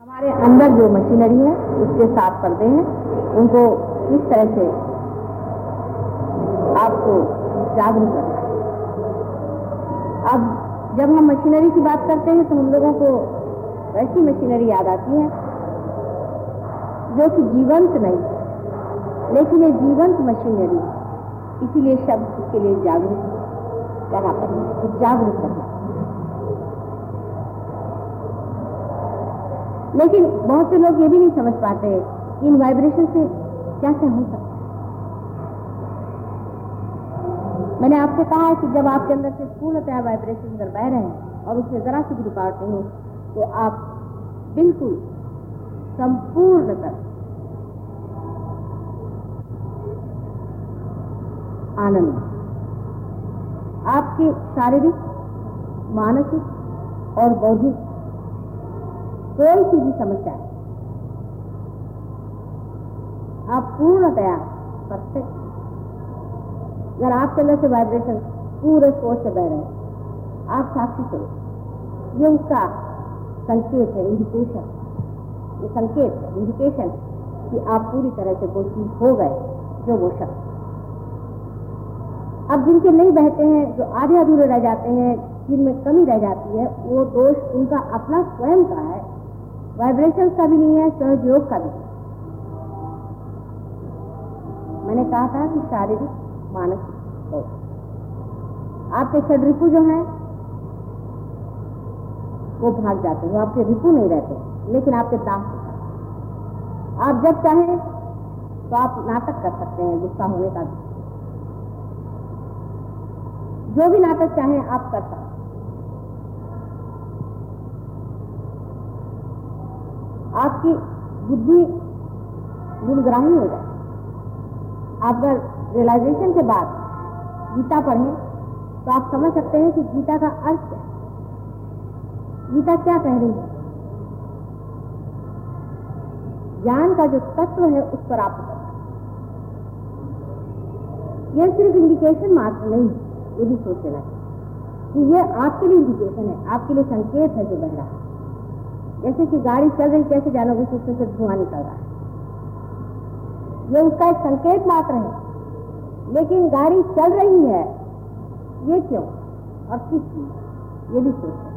हमारे अंदर जो मशीनरी है, उसके साथ पर्दे हैं। उनको किस तरह से आपको जागरूक करना अब जब हम मशीनरी की बात करते हैं तो हम लोगों को वैसी मशीनरी याद आती है, जो कि जीवंत नहीं लेकिन ये जीवंत मशीनरी इसीलिए शब्द इसके लिए जागरूक करना पड़ेगा जागरूक करना। लेकिन बहुत से लोग ये भी नहीं समझ पाते कि इन वाइब्रेशन से क्या क्या हो सकता मैंने आपसे कहा है कि जब आपके अंदर से पूर्णतः वाइब्रेशन अंदर बह रहे हैं और उसमें जरा सी भी रुकावट नहीं तो आप बिल्कुल संपूर्णतः आनंद आपके शारीरिक, मानसिक और बौद्धिक कोई सी भी समस्या आप पूर्णतया परफेक्ट अगर आपके अंदर से वाइब्रेशन पूरे सोच से बह रहे हैं, आप साक्षी करो ये उसका संकेत है इंडिकेशन ये संकेत है इंडिकेशन कि आप पूरी तरह से कोई चीज़ हो गए, जो वो शब्द। अब जिनके नहीं बहते हैं, जो आधे अधूरे रह जाते हैं, जिनमें कमी रह जाती है, वो दोष उनका अपना स्वयं का है वाइब्रेशन का भी नहीं है सहयोग का भी मैंने कहा था कि शारीरिक, मानसिक आपके छठ रिपु जो हैं, वो भाग जाते हैं, वो आपके रिपु नहीं रहते, लेकिन आपके दास आप जब चाहें तो आप नाटक कर सकते हैं, गुस्सा होने का जो भी नाटक चाहें, आप कर सकते आपकी बुद्धि गुणग्राही हो जाए। आप अगर रियलाइजेशन के बाद गीता पढ़ें तो आप समझ सकते हैं कि गीता का अर्थ क्या गीता क्या कह रही है? ज्ञान का जो तत्व है, उस पर आप यह सिर्फ़ इंडिकेशन मात्र नहीं, ये भी सोचना लेना कि ये आपके लिए इंडिकेशन है, आपके लिए संकेत है जो बह रहा है। जैसे कि गाड़ी चल रही, कैसे जानोगे कि उसमें से धुआँ निकल रहा है। ये उसका एक संकेत मात्र है। लेकिन गाड़ी चल रही है, ये क्यों? और किस लिए? ये भी सोच।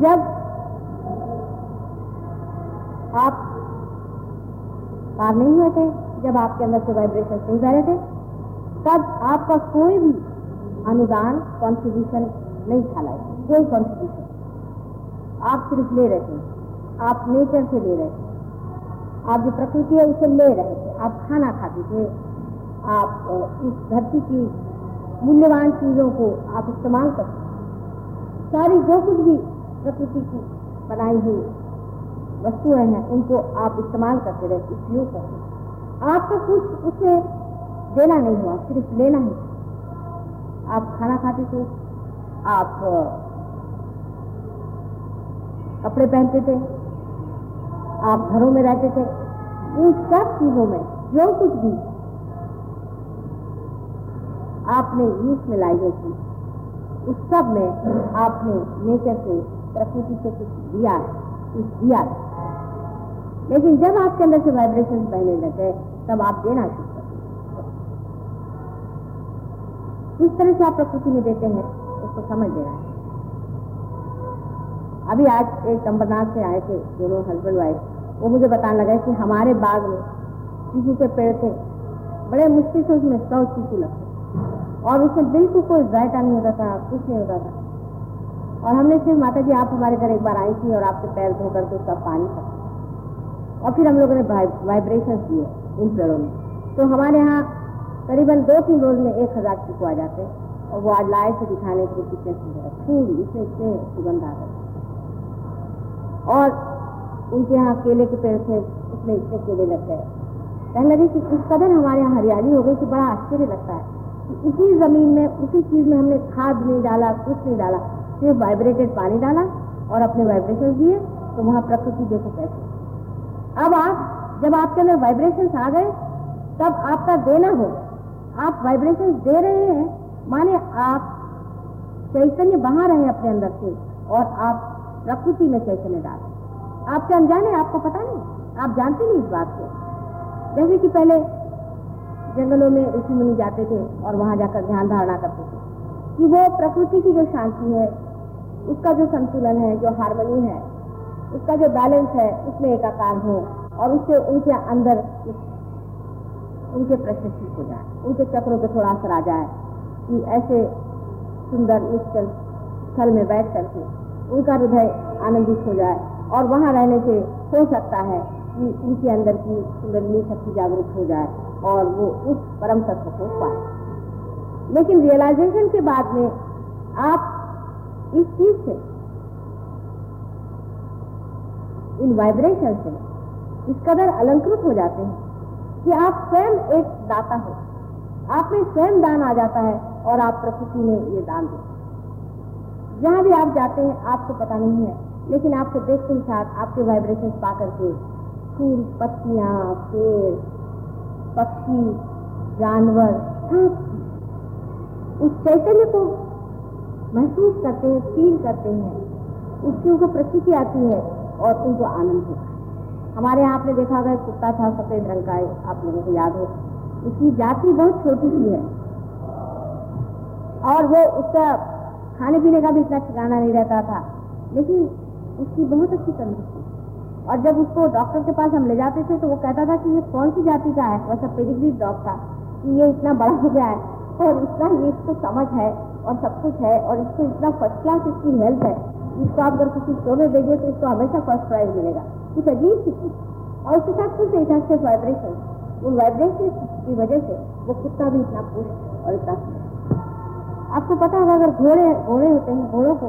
जब आप पार नहीं हुए थे, जब आपके अंदर से वाइब्रेशन नहीं बह रहे थे तब आपका कोई भी अनुदान कंट्रीब्यूशन नहीं था लाइफ कोई कंट्रीब्यूशन आप सिर्फ़ ले रहे थे आप नेचर से ले रहे थे आप जो प्रकृति है, उसे ले रहे थे आप खाना खाते थे आप इस धरती की मूल्यवान चीज़ों को आप इस्तेमाल करते सारी जो कुछ भी प्रकृति की बनाई हुई वस्तुएँ हैं, उनको आप इस्तेमाल करते रहे उपयोग करते आपको कुछ उसे देना नहीं हुआ, सिर्फ़ लेना ही। आप खाना खाते थे, आप कपड़े पहनते थे, आप घरों में रहते थे इन सब चीज़ों में, जो कुछ भी आपने यूज़ में लाई गई थी, उस सब में आपने नेचर से, प्रकृति से कुछ दिया कुछ दिया लेकिन जब आपके अंदर से वाइब्रेशन बहने लगे, तब आप देना शुरू किस तरह से आप प्रकृति में देते हैं, उसको समझ देना है। अभी आज एक कंबरनाथ से आए थे, दोनों हस्बैंड वाइफ वो मुझे बताने लगा कि हमारे बाग में चीकू के पेड़ थे। बड़े मुश्किल से उसमें सौ चीकू लगते। और उसमें बिल्कुल कोई जायका नहीं होता था, कुछ नहीं होता था। और हमने फिर माता जी आप हमारे घर एक बार आई थी और आपके पैर धो करके उसका पानी था। और फिर हम लोगों ने वाइब्रेशन दिए उन पेड़ों में। तो हमारे यहाँ करीबन दो तीन रोज में एक हज़ार चिकू आ जाते और वो आज लाए थे दिखाने के लिए कितने सुंदर फूल इसमें इतने सुगंध आ गए और उनके यहाँ केले के पेड़ थे, उसमें इतने केले लग गए। कहने लगे कि इस कदर हमारे यहाँ हरियाली हो गई कि बड़ा आश्चर्य लगता है कि इसी ज़मीन में, उसी चीज़ में हमने खाद नहीं डाला, कुछ नहीं डाला, सिर्फ़ वाइब्रेटेड पानी डाला और अपने वाइब्रेशन दिए तो वहाँ प्रकृति देखो कैसे। अब आप, जब आपके अंदर वाइब्रेशन आ गए, तब आपका देना होगा। आप वाइब्रेशन दे रहे हैं, माने आप चैतन्य बहा रहे हैं अपने अंदर से, और आप प्रकृति में चैतन्य डाल आपके अनजाने, आपको पता नहीं, आप जानते नहीं इस बात को। जैसे कि पहले जंगलों में ऋषि मुनि जाते थे, और वहाँ जाकर ध्यान धारणा करते थे, कि वो प्रकृति की जो शांति है, उसका जो संतुलन है, जो हारमोनी है, उसका जो बैलेंस है, उसमें एकाकार हो, और उससे उनके अंदर उनके प्रश्न ठीक हो जाए। उनके चक्रों पर थोड़ा असर आ जाए कि ऐसे सुंदर निश्चल स्थल में बैठ करके उनका हृदय आनंदित हो जाए और वहाँ रहने से हो सकता है कि उनके अंदर की सुंदरनी शक्ति जागरूक हो जाए और वो उस परम तत्व को पाए। लेकिन रियलाइजेशन के बाद में आप इस चीज़ से, इन वाइब्रेशन से इस कदर अलंकृत हो जाते हैं। कि आप स्वयं एक दाता हो। आप में स्वयं दान आ जाता है और आप प्रकृति में ये दान देते जहाँ भी आप जाते हैं, आपको पता नहीं है, लेकिन आपको देखते ही साथ आपके वाइब्रेशन पा करके फूल, पत्तियाँ, पेड़, पक्षी, जानवर उस चैतन्य को महसूस करते हैं फील करते हैं। उसकी उनको प्रकृति आती है और उनको आनंद होता है। हमारे यहाँ आपने देखा होगा, कुत्ता था सफ़ेद रंग का आप लोगों को याद हो। उसकी जाति बहुत छोटी सी है। और वो उसका खाने पीने का भी इतना ठिकाना नहीं रहता था, लेकिन उसकी बहुत अच्छी तंदुरुस्ती और जब उसको डॉक्टर के पास हम ले जाते थे तो वो कहता था कि ये कौन सी जाति का है? वैसा पेडिग्री डॉग था कि ये इतना बड़ा हो गया है और इतना ये इसको समझ है और सब कुछ है और इसको इतना फ़र्स्ट क्लास इसकी हेल्थ है। इसको आप अगर किसी शो में भेजिए तो इसको हमेशा फ़र्स्ट प्राइज मिलेगा। कुछ अजीब सी चीज़। और उसके साथ कुछ ऐसा से वाइब्रेशन उन वाइब्रेशन की वजह से वो कुत्ता भी इतना पुष्ट और इतना आपको पता होगा, अगर घोड़े घोड़े होते हैं, घोड़ों को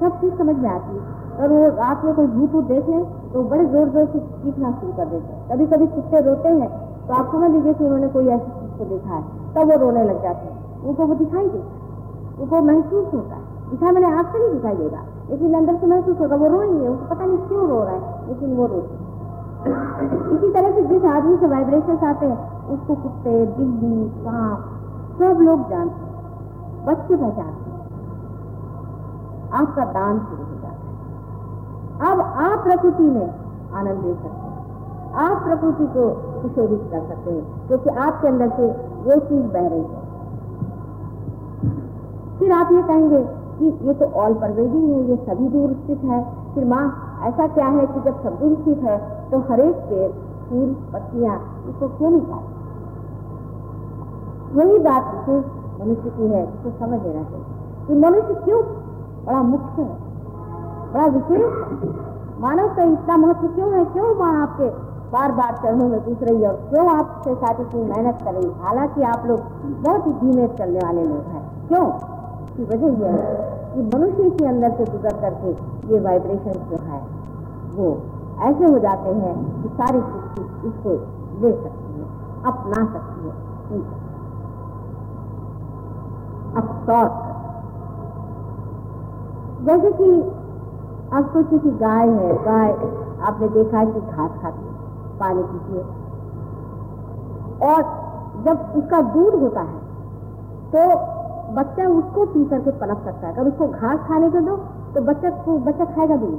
सब चीज़ समझ में आती है। और वो रात में कोई भूत भूत देख ले तो बड़े ज़ोर ज़ोर से चीखना शुरू कर देते हैं। कभी कभी कुत्ते रोते हैं तो आप समझ लीजिए कि उन्होंने कोई ऐसी चीज़ को देखा है। तब वो रोने लग जाते हैं। उनको वो दिखाई देता है। उनको महसूस होता है। दिखाई मैंने आग से नहीं दिखाई देगा लेकिन अंदर से महसूस होगा, वो रोएँगे उसको पता नहीं क्यों रो रहा है, लेकिन वो रोते इसी तरह से जिस आदमी से वाइब्रेशन आते हैं, उसको कुत्ते, बिल्ली, सांप, सब लोग जानते हैं, बच्चे पहचानते हैं। आपका दान शुरू हो जाता है। अब आप प्रकृति में आनंद दे सकते हैं। आप प्रकृति को सुशोभित कर सकते हैं, क्योंकि आपके अंदर से वो चीज़ बह रही है। फिर आप ये कहेंगे कि ये तो ऑल परवेजिंग है, ये सभी दूर स्थित है। फिर माँ, ऐसा क्या है कि जब सब दूर स्थित है तो हरेक पेड़, फूल, पत्तियाँ, इसको क्यों नहीं पाते यही बात विशेष मनुष्य की है इसको समझ लेना चाहिए कि मनुष्य क्यों बड़ा मुख्य है, बड़ा विशेष मानव का इतना महत्व क्यों है? क्यों माँ आपके बार बार चरणों में पूछ रही है और क्यों आपसे साथ इतनी मेहनत कर रही हालाँकि आप लोग बहुत ही धीमे चलने वाले लोग हैं। क्यों? की वजह यह है कि मनुष्य के अंदर से गुजर करके ये वाइब्रेशन जो है, वो ऐसे हो जाते हैं कि सारी सृष्टि इसको ले सकती है, अपना सकती है अब जैसे कि आप सोचिए कि गाय है, गाय, आपने देखा है कि घास खाती है, पानी पीती है। और जब उसका दूध होता है तो बच्चा उसको पी करके पनप सकता है। अगर उसको घास खाने को दो तो बच्चा को बच्चा खाएगा भी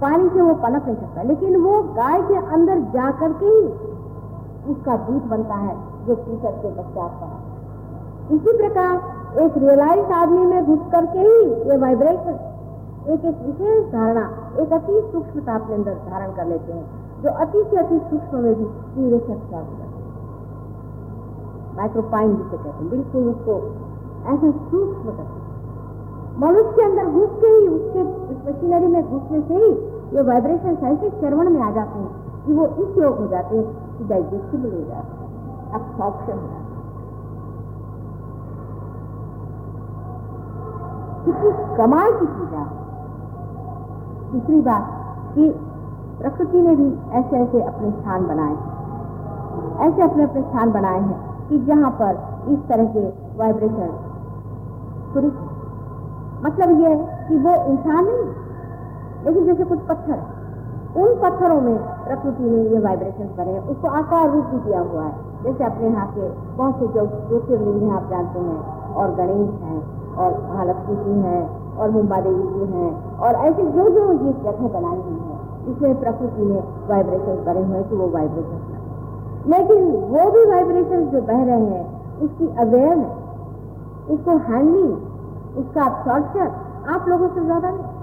पानी से वो पनप नहीं सकता। लेकिन वो गाय के अंदर जा करके ही उसका दूध बनता है, जो पी करके बच्चा पनप इसी प्रकार एक रियलाइज़ आदमी में घुस करके ही ये वाइब्रेशन एक एक विशेष धारणा, एक अति सूक्ष्मता अपने अंदर धारण कर लेते हैं, जो अति से अति सूक्ष्म में भी धीरे से अच्छा हो हैं। माइक्रोपाइन जिसे कहते हैं, बिल्कुल उसको ऐसा सूक्ष्म करते मनुष्य के अंदर घुस के ही, उसके मशीनरी में घुसने से ही ये वाइब्रेशन ऐसे चरवण में आ जाते हैं कि वो इस योग हो जाते हैं कि डाइजेस्टिबल हो जाते हैं। अब्सॉर्प्शन हो जाता है। कितनी कमाल की चीज़ है। दूसरी बात कि प्रकृति ने भी ऐसे ऐसे अपने स्थान बनाए ऐसे अपने अपने स्थान बनाए हैं कि जहाँ पर इस तरह के वाइब्रेशन सुरित मतलब ये है कि वो इंसान नहीं लेकिन जैसे कुछ पत्थर उन पत्थरों में प्रकृति ने ये वाइब्रेशन बने उसको आकार रूप भी दिया हुआ है। जैसे अपने यहाँ के बहुत से जो ज्योतिर्लिंग हैं, आप जानते हैं, और गणेश हैं, और महालक्ष्मी जी हैं, और मुंबा देवी जी हैं, और ऐसे जो जो ये जगह बनाई हुई है इसमें प्रकृति ने वाइब्रेशन करे हुए कि वो वाइब्रेशन लेकिन वो भी वाइब्रेशन जो बह रहे हैं, उसकी अवेयरनेस उसको हैंडलिंग, उसका अब्सॉर्प्शन आप लोगों से ज़्यादा नहीं।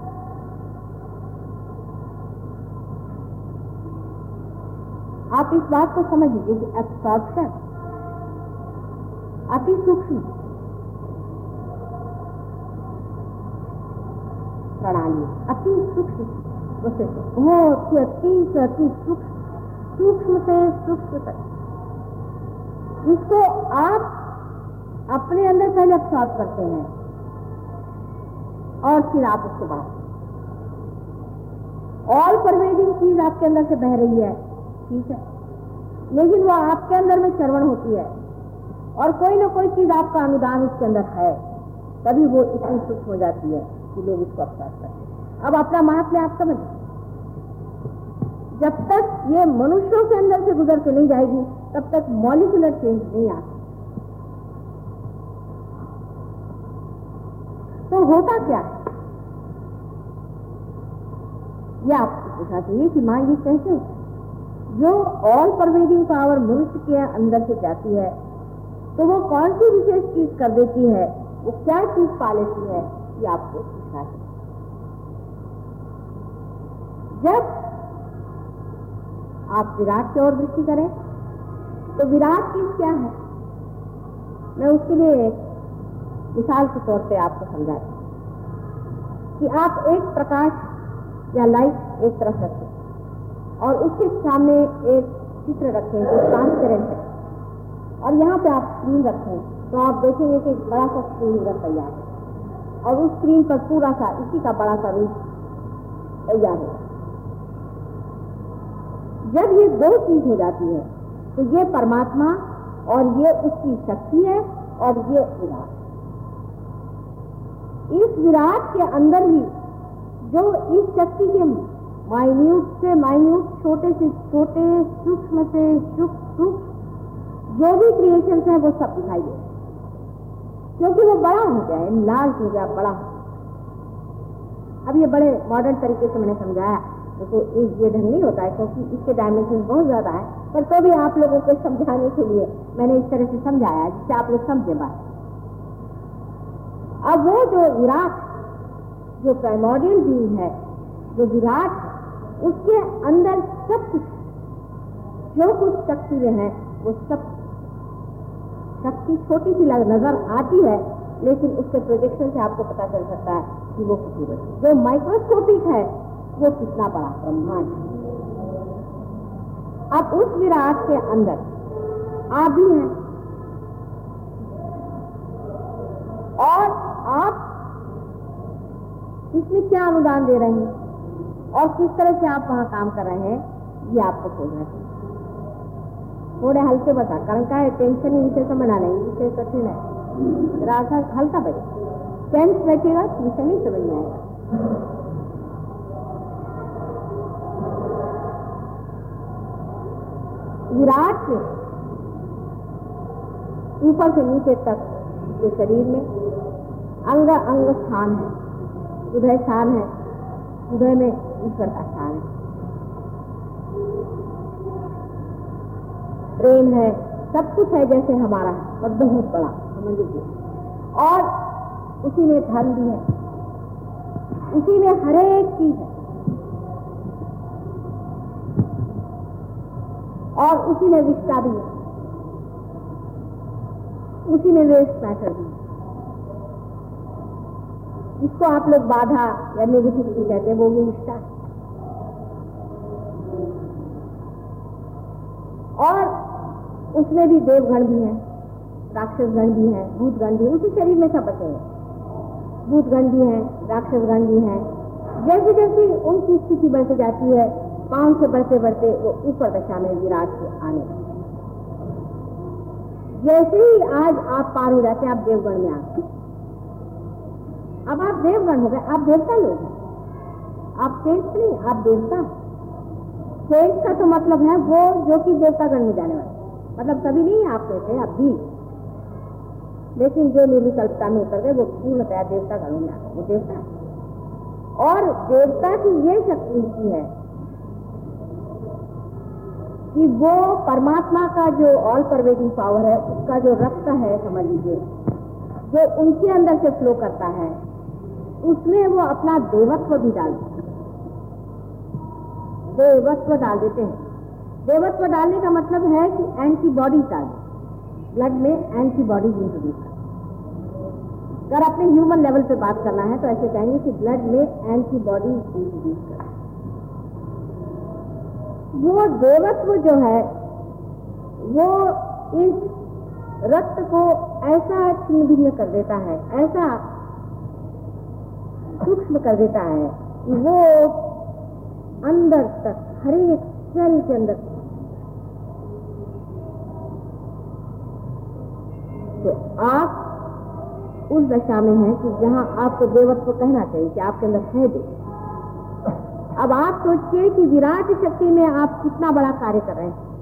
आप इस बात को समझ लीजिए कि एब्सॉर्प्शन अति सूक्ष्म प्रणाली, अति सूक्ष्म बहुत ही अति से अति सूक्ष्म सूक्ष्म से सूक्ष्म तक। इसको आप अपने अंदर पहले अब्सॉर्ब करते हैं। और फिर आप उसको बाहर। ऑल परवेडिंग चीज़ आपके अंदर से बह रही है। ठीक है? लेकिन वो आपके अंदर में श्रवण होती है। और कोई ना कोई चीज़ आपका अनुदान उसके अंदर है। तभी वो इतनी सुख हो जाती है कि लोग इसको अवसर करते अब अपना महात्म्य आप समझ जब तक ये मनुष्यों के अंदर से गुजर के नहीं जाएगी, तब तक मॉलिकुलर चेंज नहीं आ तो होता क्या? है ये आपको पूछना चाहिए कि माँ, ये कैसे जो ऑल परवेडिंग पावर मनुष्य के अंदर से जाती है तो वो कौन सी विशेष चीज़ कर देती है? वो क्या चीज़ पा लेती है? ये आपको पूछना है जब आप विराट की ओर दृष्टि करें तो विराट चीज़ क्या है? मैं उसके लिए मिसाल के तौर पे आपको समझा कि आप एक प्रकाश या लाइट एक तरफ़ रखें और उसके सामने एक चित्र रखें जो ट्रांसपेरेंट है और यहाँ पे आप स्क्रीन रखें तो आप देखेंगे कि बड़ा सा स्क्रीन उधर तैयार है और उस स्क्रीन पर पूरा सा, इसी का बड़ा सा रूप तैयार है जब ये दो चीज़ हो जाती है तो ये परमात्मा और ये उसकी शक्ति है और ये विराट इस विराट के अंदर ही, जो इस शक्ति के माइन्यूट से माइन्यूट छोटे से छोटे, सूक्ष्म से सूक्ष्म, जो भी क्रिएशन है, वो सब दिखाई दे क्योंकि वो बड़ा हो गया है लार्ज हो गया, बड़ा अब ये बड़े मॉडर्न तरीके से मैंने समझाया। देखो तो ये ढंग नहीं होता है, क्योंकि इसके डायमेंशन बहुत ज़्यादा है, पर तो भी आप लोगों को समझाने के लिए मैंने इस तरह से समझाया जिससे आप लोग समझे बात। अब वो जो विराट, जो प्राइमोडियल बींग है, जो विराट उसके अंदर सब कुछ, जो कुछ शक्ति में है, वो सब शक्ति छोटी सी नज़र आती है, लेकिन उसके प्रोजेक्शन से आपको पता चल सकता है कि वो कितनी बड़ी जो माइक्रोस्कोपिक है, वो कितना बड़ा, ब्रह्मांड है। अब उस विराट के अंदर, आप भी हैं। और आप इसमें क्या अनुदान दे रहे हैं? और किस तरह से आप वहाँ काम कर रहे हैं, ये आपको खोजना चाहिए थोड़े हल्के बता, कारण का है टेंशन ही विषय से बना लेंगे विषय कठिन है। राधा हल्का बचे टेंस बैठेगा विषय नहीं समझ में आएगा। विराट ऊपर से नीचे तक के शरीर में अंग अंग स्थान है। हृदय स्थान है। हृदय में ईश्वर का स्थान है। प्रेम है। सब कुछ है जैसे हमारा। और बहुत बड़ा, समझ लीजिए। और उसी में धर्म भी है। उसी में हर एक चीज़ है। और उसी में विष्टा भी है। उसी में वेस्ट मैटर भी है। जिसको आप लोग बाधा या नेगेटिविटी कहते हैं, वो भी निष्ठा है और उसमें भी देवगण भी है, राक्षसगण भी है, भूतगण भी उसी शरीर में सब बचे हैं। भूतगण भी है, राक्षसगण भी है। जैसे जैसे उनकी स्थिति बढ़ती जाती है, पाँव से बढ़ते बढ़ते वो ऊपर दशा में विराट के आने जैसे ही आज आप पार हो जाते हैं, आप देवगण में आते अब आप देवगण हो गए, आप देवता लोग हैं। आप सेंट नहीं आप देवता सेंट का तो मतलब है वो जो कि देवतागण में जाने वाले। मतलब कभी नहीं आप कहते आप भी। लेकिन जो निर्विकल्पता में उतर गए, वो पूर्णतया देवता गणों में आ वो देवता और देवता की ये शक्ति होती है कि वो परमात्मा का जो ऑल परवेटिंग पावर है, उसका जो रक्त है, समझ लीजिए, जो उनके अंदर से फ्लो करता है उसमें वो अपना देवत्व भी डाल देते देवत्व डाल देते हैं। देवत्व डालने का मतलब है कि एंटीबॉडीज डाल ब्लड में एंटीबॉडीज इंट्रोड्यूस अगर अपने ह्यूमन लेवल पे बात करना है तो ऐसे कहेंगे कि ब्लड में एंटीबॉडीज इंट्रोड्यूस कर वो देवत्व जो है, वो इस रक्त को ऐसा छिन्न कर देता है, ऐसा सूक्ष्म कर देता है वो अंदर तक, हर एक सेल के अंदर तो आप उस दशा में हैं कि जहाँ आपको देवत्व कहना चाहिए कि आपके अंदर है देव। अब आप सोचिए कि विराट शक्ति में आप कितना बड़ा कार्य कर रहे हैं।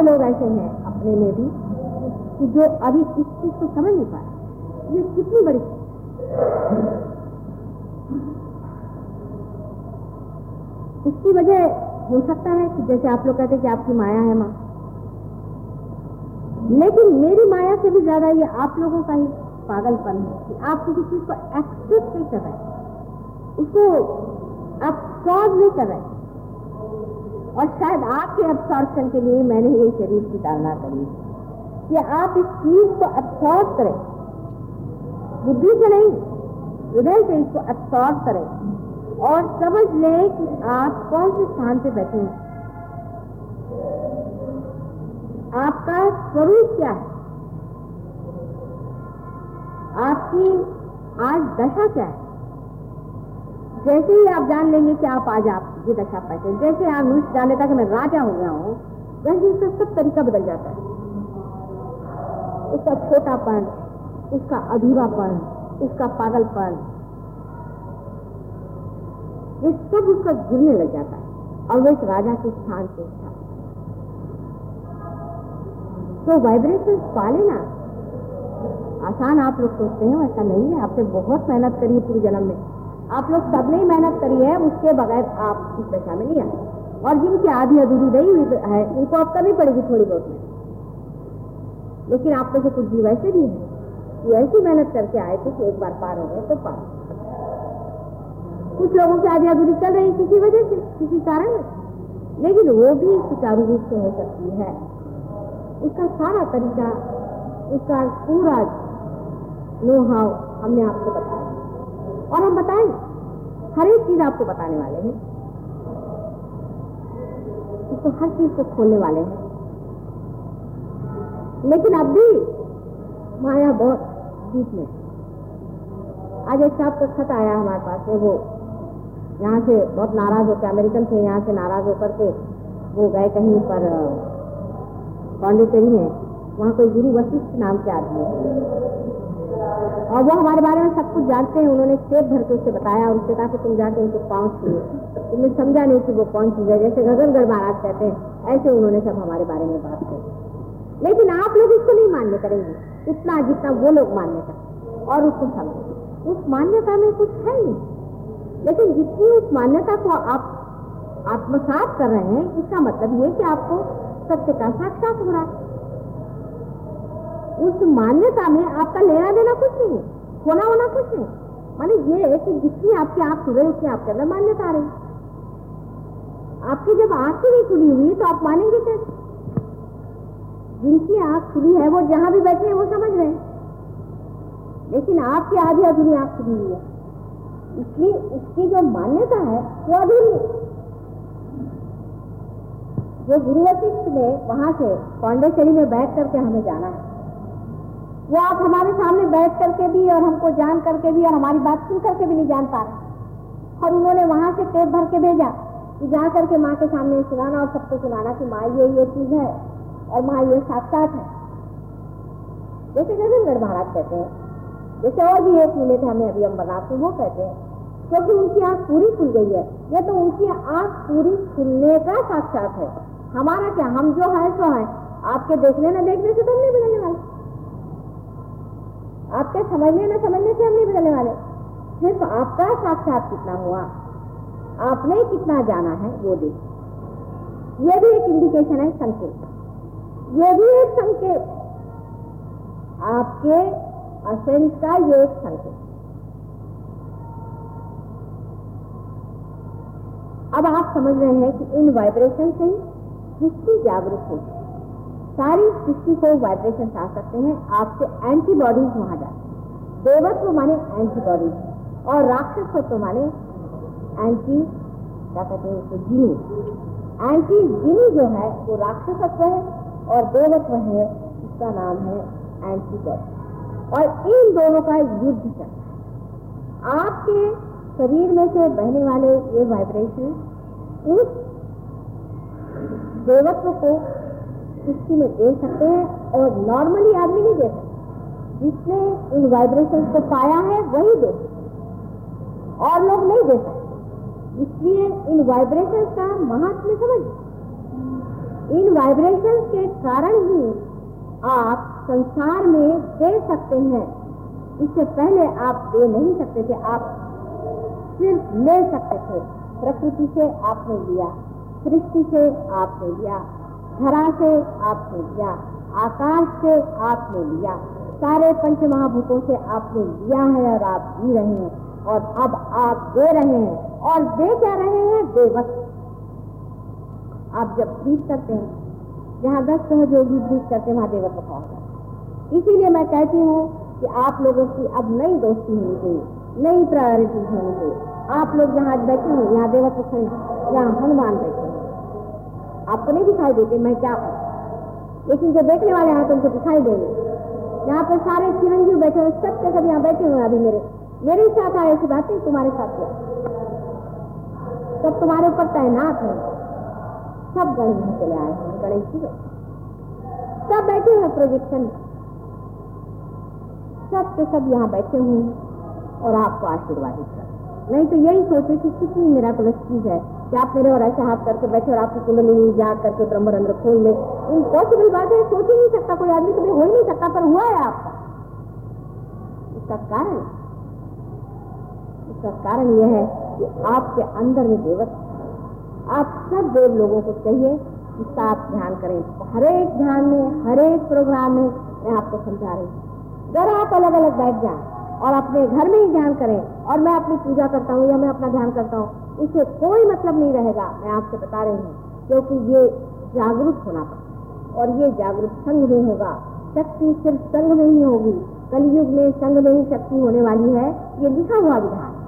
से लोग ऐसे हैं अपने में भी कि जो अभी इस चीज़ को समझ नहीं पा रहे ये कितनी बड़ी इसकी वजह हो सकता है कि जैसे आप लोग कहते हैं कि आपकी माया है माँ। लेकिन मेरी माया से भी ज़्यादा ये आप लोगों का ही पागलपन है कि आप किसी चीज़ को एक्सेप्ट नहीं कर रहे। उसको आप सॉल्व नहीं कर रहे। और शायद आपके अब्सॉर्प्शन के लिए मैंने ये शरीर की धारणा करी कि आप इस चीज़ को अब्सॉर्ब करें। बुद्धि से नहीं, हृदय से इसको अब्सॉर्ब करें और समझ लें कि आप कौन से स्थान पे बैठे हैं। आपका स्वरूप क्या है? आपकी आज दशा क्या है? जैसे ही आप जान लेंगे कि आप आज आप ये दशा पाते जैसे आप मनुष्य जान लेता कि मैं राजा हो गया हूँ, वैसे उसका सब तरीका बदल जाता है। उसका छोटापन उसका अधूरापन उसका पागलपन, ये सब उसका गिरने लग जाता है। और वो एक राजा के स्थान पे था। तो वाइब्रेशन पाले ना आसान आप लोग सोचते हैं, ऐसा नहीं है। आपने बहुत मेहनत करी है पूरे जन्म में। आप लोग सबने ही मेहनत करी है, उसके बगैर आप इस दशा में नहीं आए। और जिनकी आधी अधूरी रही हुई है उनको आप करनी पड़ेगी थोड़ी बहुत लेकिन आप में से कुछ जीव ऐसे भी है कि ऐसी मेहनत करके आए थे कि एक बार पार हो गए तो पार। कुछ लोगों की आधी अधूरी चल रही किसी वजह से, किसी कारण लेकिन वो भी सुचारू रूप से हो सकती है। उसका सारा तरीका, उसका पूरा नो हमने आपको बताया। और हम बताएँगे हर एक चीज़ आपको बताने वाले हैं। उसको हर चीज़ को खोलने वाले हैं। लेकिन अब भी माया बहुत बीच में आज एक साहब का खत आया हमारे पास में, वो यहाँ से बहुत नाराज़ होकर, अमेरिकन थे, यहाँ से नाराज़ होकर के वो गए कहीं पर पौंडीचेरी में वहाँ कोई गुरु वशिष्ठ नाम के आदमी और वो हमारे बारे में सब कुछ जानते हैं। उन्होंने टेप भर के उससे बताया और उससे कहा कि तुम जाके उनको पाँव छुए तुमने समझा नहीं कि वो कौन चीज़ है। जैसे गगनगढ़ महाराज कहते हैं, ऐसे उन्होंने सब हमारे बारे में बात की लेकिन आप लोग इसको नहीं मान्य करेंगे। उतना जितना वो लोग मान्य करते और उसको समझेंगे उस मान्यता में कुछ है नहीं। लेकिन जितनी उस मान्यता को आप आत्मसात कर रहे हैं, इसका मतलब ये कि आपको सत्य का साक्षात हो रहा है। उस मान्यता में आपका लेना देना कुछ नहीं है, होना होना कुछ नहीं माने ये है कि जितनी आपकी आँख खुले, उतनी आपके अंदर मान्यता आ रही। आपकी जब आँख नहीं खुली हुई तो आप मानेंगे कैसे? जिनकी आँख खुली है, वो जहाँ भी बैठे हैं, वो समझ रहे हैं। लेकिन आपकी आधी अधूरी आँख खुली हुई है। इसलिए उसकी जो मान्यता है, वो अधूरी जो गुरु वशिष्ठ ने वहाँ से पांडेचेरी में बैठ करके हमें जाना है। वो आप हमारे सामने बैठ करके भी और हमको जान करके भी और हमारी बात सुन करके भी नहीं जान पा रहे। और उन्होंने वहाँ से टेप भर के भेजा कि जा करके माँ के सामने सुनाना और सबको सुनाना कि माँ, ये ये चीज़ है और माँ, ये साक्षात है। जैसे गगनगढ़ महाराज कहते हैं, जैसे और भी एक मिले थे हमें अभी अम्बरनाथ में वो कहते हैं, क्योंकि उनकी आँख पूरी खुल गई है, ये तो उनकी आँख पूरी खुलने का साक्षात है। हमारा क्या, हम जो है, सो है। आपके देखने न देखने से तो हम नहीं बदलने वाले। आपके समझने न समझने से हम नहीं बदलने वाले। सिर्फ़ आपका साक्षात कितना हुआ, आपने कितना जाना है, वो देख। ये भी एक इंडिकेशन है संकेत। ये भी एक संकेत। आपके असेंस का ये एक संकेत। अब आप समझ रहे हैं कि इन वाइब्रेशन से ही सृष्टि जागरूक होगी? सारी सृष्टि को वाइब्रेशन आ सकते हैं। आपसे एंटीबॉडीज वहाँ जाते हैं। देवत्व माने एंटीबॉडीज और राक्षसत्व माने एंटी क्या कहते हैं उसको जीनी एंटी जीनी जो है, वो राक्षसत्व है और देवत्व है उसका नाम है एंटीबॉडी और इन दोनों का युद्ध चलता है। आपके शरीर में से बहने वाले ये वाइब्रेशन उस देवत्व को सृष्टि में दे सकते हैं और नॉर्मली आदमी नहीं दे सकता। जिसने इन वाइब्रेशन को पाया है, वही दे और लोग नहीं दे सकते। इसलिए इन वाइब्रेशन का महत्व समझ इन वाइब्रेशन के कारण ही आप संसार में दे सकते हैं। इससे पहले आप दे नहीं सकते थे, आप सिर्फ़ ले सकते थे। प्रकृति से आपने लिया, सृष्टि से आपने लिया। धरा से आपने लिया, आकाश से आपने लिया, सारे पंच महाभूतों से आपने लिया है और आप जी रहे हैं। और अब आप दे रहे हैं और दे क्या रहे हैं? देवत आप जब प्रीत करते हैं, जहाँ दस सहयोगी प्रीत करते वहाँ देवत्व का होगा। इसीलिए मैं कहती हूँ कि आप लोगों की अब नई दोस्ती होनी चाहिए, नई प्रायोरिटी होनी चाहिए। आप लोग जहाँ बैठे हैं, यहाँ देवत खड़े यहाँ हनुमान बैठे आपको नहीं दिखाई देते, मैं क्या करूँ लेकिन जो देखने वाले हैं तो उनको दिखाई देंगे। यहाँ पे सारे चिरंजीव बैठे हुए, सब के सब यहाँ बैठे हुए अभी मेरे। मेरे साथ आए ऐसी बात नहीं, तुम्हारे साथ क्या? सब तुम्हारे ऊपर तैनात है। सब गणेश चले आए हैं, गणेश जी। सब बैठे हैं प्रोजेक्शन सब के सब यहाँ बैठे हुए और आपको आशीर्वादित कर नहीं तो यही सोचे कि कितनी मेरा चीज़ है कि आप मेरे और ऐसे हाथ करके बैठे और आपकी कुंडली जा करके ब्रह्मरंध्र खोल ले। इम्पॉसिबल बात है सोच ही नहीं सकता कोई आदमी कभी हो ही नहीं सकता, पर हुआ है आपका। इसका कारण? इसका कारण यह है कि आपके अंदर में देवत आप सब देव लोगों को चाहिए कि साथ ध्यान करें। हर एक ध्यान में, हर एक प्रोग्राम में मैं आपको समझा रही हूँ। अगर आप अलग अलग बैठ जाए। और अपने घर में ही ध्यान करें। और मैं अपनी पूजा करता हूँ या मैं अपना ध्यान करता हूँ, इससे कोई मतलब नहीं रहेगा। मैं आपसे बता रही हूँ, क्योंकि ये जागरूक होना पड़ता और ये जागरूक संघ में होगा। शक्ति सिर्फ़ संघ में ही होगी। कलयुग में संघ में ही शक्ति होने वाली है। ये लिखा हुआ विधान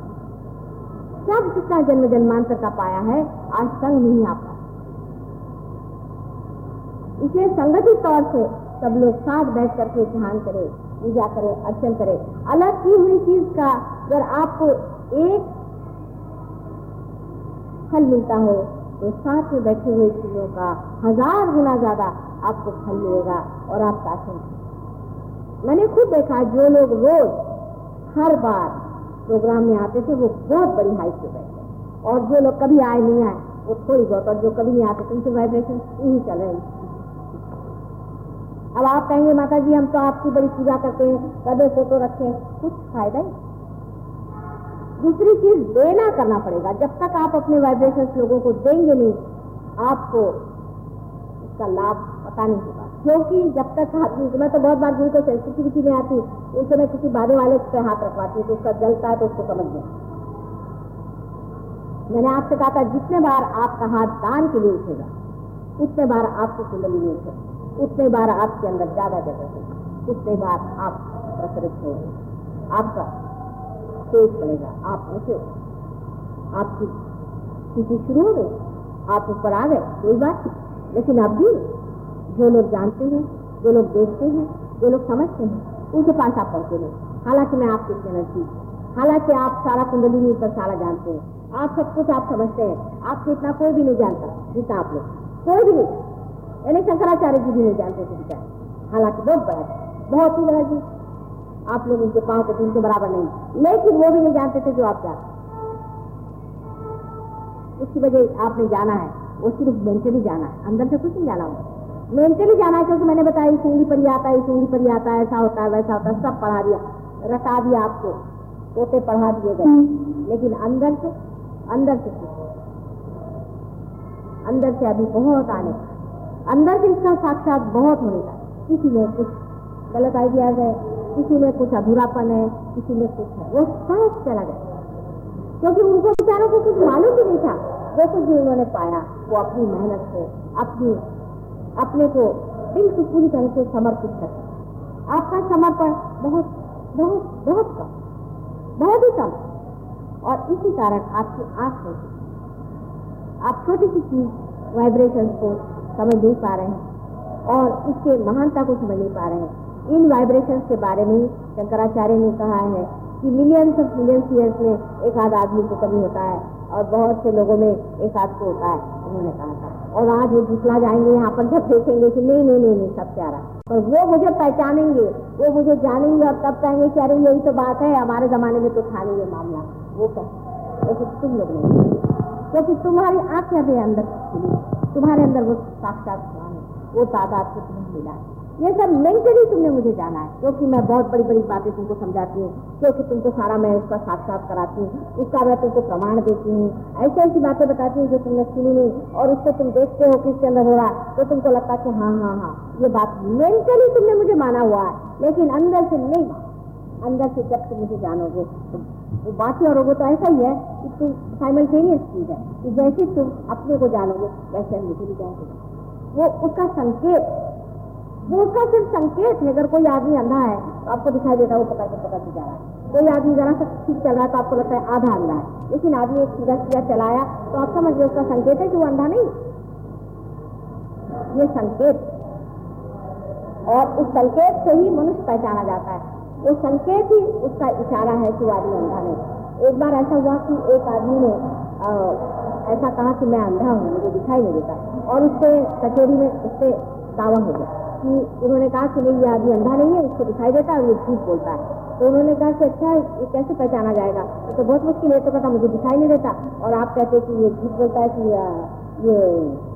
सब जितना जन्म जन्मांतर का पाया है, आज संघ नहीं आ पाया इसे संगठित तौर से सब लोग साथ बैठ करके ध्यान करें। पूजा करे, अर्चन करे। अलग की हुई चीज़ का अगर आपको एक फल मिलता हो तो साथ में बैठे हुए चीज़ों का हज़ार गुना ज़्यादा आपको फल मिलेगा और आप शासन मैंने खुद देखा जो लोग रोज, हर बार प्रोग्राम में आते थे, वो बहुत बड़ी हाइट पे बैठे और जो लोग कभी आए नहीं आए, वो थोड़ी बहुत, और जो कभी नहीं आते थे उनके वाइब्रेशन ही चल रहे अब आप कहेंगे माता जी हम तो आपकी बड़ी पूजा करते हैं कदे फ़ोटो रखे कुछ फ़ायदा ही दूसरी चीज़, देना करना पड़ेगा। जब तक आप अपने वाइब्रेशन लोगों को देंगे नहीं, आपको इसका लाभ पता नहीं होगा। क्योंकि जब तक आदमी मैं तो बहुत बार जिनको सेंसिटिविटी में आती, उनसे मैं किसी बाधे वाले पे हाथ रखवाती हूँ तो उसका जलता है तो उसको समझ गया मैंने आपसे कहा था, जितने बार आपका हाथ दान के लिए उठेगा, उतने बार आपको कुंडली नहीं उठेगा। उतने बार आपके अंदर ज़्यादा जगह होगी। उतने बार आप प्रसरित होंगे। आपका तेज पड़ेगा आप ऊँचे आपकी स्थिति शुरू हो गई, आप ऊपर आ गए, कोई बात नहीं। लेकिन अब भी, जो लोग जानते हैं, जो लोग देखते हैं, जो लोग समझते हैं, उनके पास आप पहुँचे नहीं। हालाँकि मैं आपके चैनल हालाँकि आप सारा कुंडली में ऊपर सारा जानते हैं। आप सब कुछ आप समझते हैं। आपसे इतना कोई भी नहीं जानता जितना आप लोग। कोई भी नहीं। यानी शंकराचार्य जी भी नहीं जानते थे बेचारे हालाँकि बहुत बड़ा बहुत ही बड़ा जी। आप लोग उनके पाँव के उनके बराबर नहीं। लेकिन वो भी नहीं जानते थे जो आप जानते उसकी वजह आपने जाना है, वो सिर्फ़ मेंटली जाना है। अंदर से कुछ नहीं जाना हो मेंटली जाना है क्योंकि मैंने बताया उंगली पर ही आता है उंगली पर ही आता है, ऐसा होता है, वैसा होता है, सब पढ़ा दिया, रटा दिया आपको। तोते पढ़ा दिए गए। लेकिन अंदर से अंदर से अंदर से अभी बहुत आने। का अंदर से इसका साक्षात बहुत होने का किसी में कुछ गलत आइडियाज़ है, किसी में कुछ अधूरापन है, किसी में कुछ है। वो सब चला गया। क्योंकि उनको बेचारों को कुछ मालूम भी नहीं था। वो कुछ भी उन्होंने पाया, वो अपनी मेहनत से, अपनी, अपने को बिल्कुल पूरी तरह से समर्पित कर आपका समर्पण बहुत बहुत बहुत कम, बहुत ही कम। और इसी कारण आपकी आँख नहीं आप छोटी सी चीज़ वाइब्रेशन को समझ नहीं पा रहे हैं और उसके महानता को समझ नहीं पा रहे हैं। इन वाइब्रेशंस के बारे में शंकराचार्य ने कहा है कि मिलियंस ऑफ़ मिलियंस ईयर्स में एक आध आदमी को कभी होता है और बहुत से लोगों में एक आध को होता है, उन्होंने कहा था। और आज वो जितना जाएँगे यहाँ पर जब देखेंगे कि नहीं नहीं नहीं नहीं, सब प्यारा। और वो मुझे पहचानेंगे, वो मुझे जानेंगे और तब कहेंगे कि अरे, यही तो बात है, हमारे जमाने में तो था नहीं ये मामला। वो कह लेकिन तुम लोग नहीं। क्योंकि तुम्हारी आँखें अभी अंदर खुली तुम्हारे अंदर वो साक्षात ज्ञान है? वो तादाद को तुम्हें मिला है। ये सब मेंटली तुमने मुझे जाना है, क्योंकि मैं बहुत बड़ी बड़ी बातें तुमको समझाती हूँ, क्योंकि तुमको सारा मैं उसका साक्षात कराती हूँ उसका मैं तुमको प्रमाण देती हूँ। ऐसी ऐसी बातें बताती हूँ जो तुमने सुनी नहीं, और उसको तुम देखते हो किसके अंदर हो रहा तो तुमको लगता है कि हाँ हाँ हाँ ये बात मेंटली तुमने मुझे माना हुआ है, लेकिन अंदर से नहीं अंदर से जब तुम मुझे जानोगे तो वो बाकी और तो ऐसा ही है। साइमल्टेनियस चीज़ है कि जैसे तुम अपने को जानोगे, वैसे हम मुझे भी जानोगे वो उसका संकेत, वो उसका सिर्फ़ संकेत है। अगर कोई आदमी अंधा है तो आपको दिखाई देता है वो पकड़ के पकड़ के जा रहा है। कोई आदमी जरा सा ठीक चल रहा है तो आपको लगता है आधा अंधा है। लेकिन आदमी एक सीधा सीधा चलाया तो आप समझ गए उसका संकेत है कि वो अंधा नहीं ये संकेत। और उस संकेत से ही मनुष्य पहचाना जाता है। वो संकेत ही उसका इशारा है कि वो आदमी अंधा नहीं एक बार ऐसा हुआ कि एक आदमी ने आ, ऐसा कहा कि मैं अंधा हूँ मुझे दिखाई नहीं देता। और उससे कचेरी में उससे दावा हो गया कि उन्होंने कहा कि नहीं ये आदमी अंधा नहीं है उसको दिखाई देता है ये झूठ बोलता है। तो उन्होंने कहा कि अच्छा ये कैसे पहचाना जाएगा? तो बहुत मुश्किल है तो पता मुझे दिखाई नहीं देता। और आप कहते कि ये झूठ बोलता है कि ये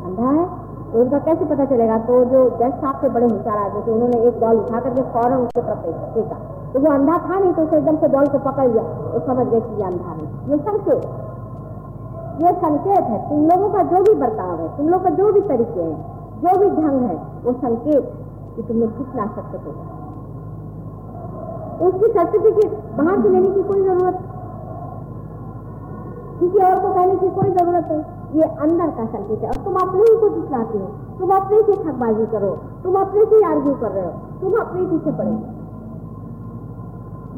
अंधा है। तो उनका कैसे पता चलेगा? तो जो जज साहब से बड़े होशियार आदमी थे उन्होंने एक बॉल उठा करके फ़ौरन उसके तरफ़ फेंका। तो वो अंधा था नहीं तो उसे एकदम से बॉल को पकड़ लिया। तो समझ गए कि ये अंधा नहीं। ये संकेत ये संकेत है। तुम लोगों का जो भी बर्ताव है, तुम लोग का जो भी तरीके हैं, जो भी ढंग है, वो संकेत कि तुमने कितना सत्य को उसकी सर्टिफिकेट बाहर से लेने की कोई ज़रूरत किसी और को कहने की कोई ज़रूरत नहीं। ये अंदर का संकेत है। और तुम अपने ही को दिखलाते हो, तुम अपने से ठगबाजी करो, तुम अपने से आर्ग्यू कर रहे हो, तुम अपने पीछे पड़े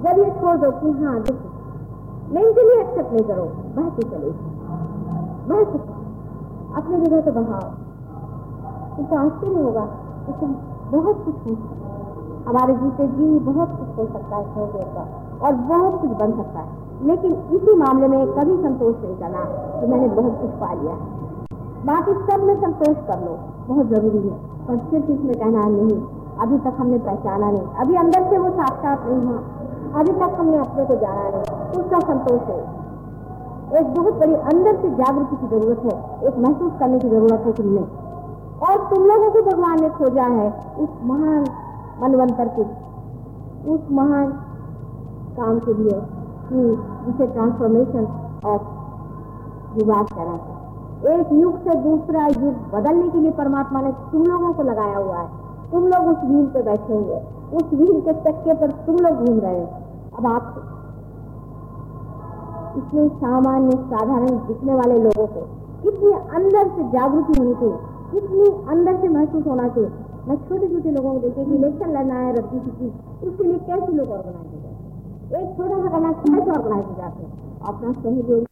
जब ये छोड़ दो कि हाँ देखो। मेंटली एक्सेप्ट नहीं करो। बहते चले। बहते अपने जगह तो बढ़ाओ तुमको आश्चर्य होगा तुम बहुत कुछ हो। हमारे जीते जी बहुत कुछ हो सकता है छोटे का और बहुत कुछ बन सकता है। लेकिन इसी मामले में कभी संतोष नहीं करना कि मैंने बहुत कुछ पा लिया बाकी सब में संतोष कर लो। बहुत ज़रूरी है। पर सिर्फ़ इसमें कहना नहीं। अभी तक हमने पहचाना नहीं। अभी अंदर से वो साक्षात नहीं हुआ। अभी तक हमने अपने को जाना नहीं उसका संतोष है। एक बहुत बड़ी अंदर से जागृति की ज़रूरत है। एक महसूस करने की ज़रूरत है नहीं। और तुम लोगों को भगवान ने खोजा है उस महान मनवंतर के उस महान काम के लिए कि जिसे ट्रांसफॉर्मेशन ऑफ़ युवास करा था एक युग से दूसरा युग बदलने के लिए परमात्मा ने तुम लोगों को लगाया हुआ है। तुम लोग उस व्हील पे बैठे हुए उस व्हील के चक्के पर तुम लोग घूम रहे हो। अब आप इतने सामान्य, साधारण दिखने वाले लोगों को कितनी अंदर से जागृति होनी चाहिए कितनी अंदर से महसूस होना चाहिए। मैं छोटे छोटे लोगों को देखे कि इलेक्शन लड़ना है रद्दी की उसके लिए कैसे लोग ऑर्गेनाइज हो जाते एक छोटा सा करना कैसे ऑर्गेनाइज हो जाते हैं? अपना सहयोग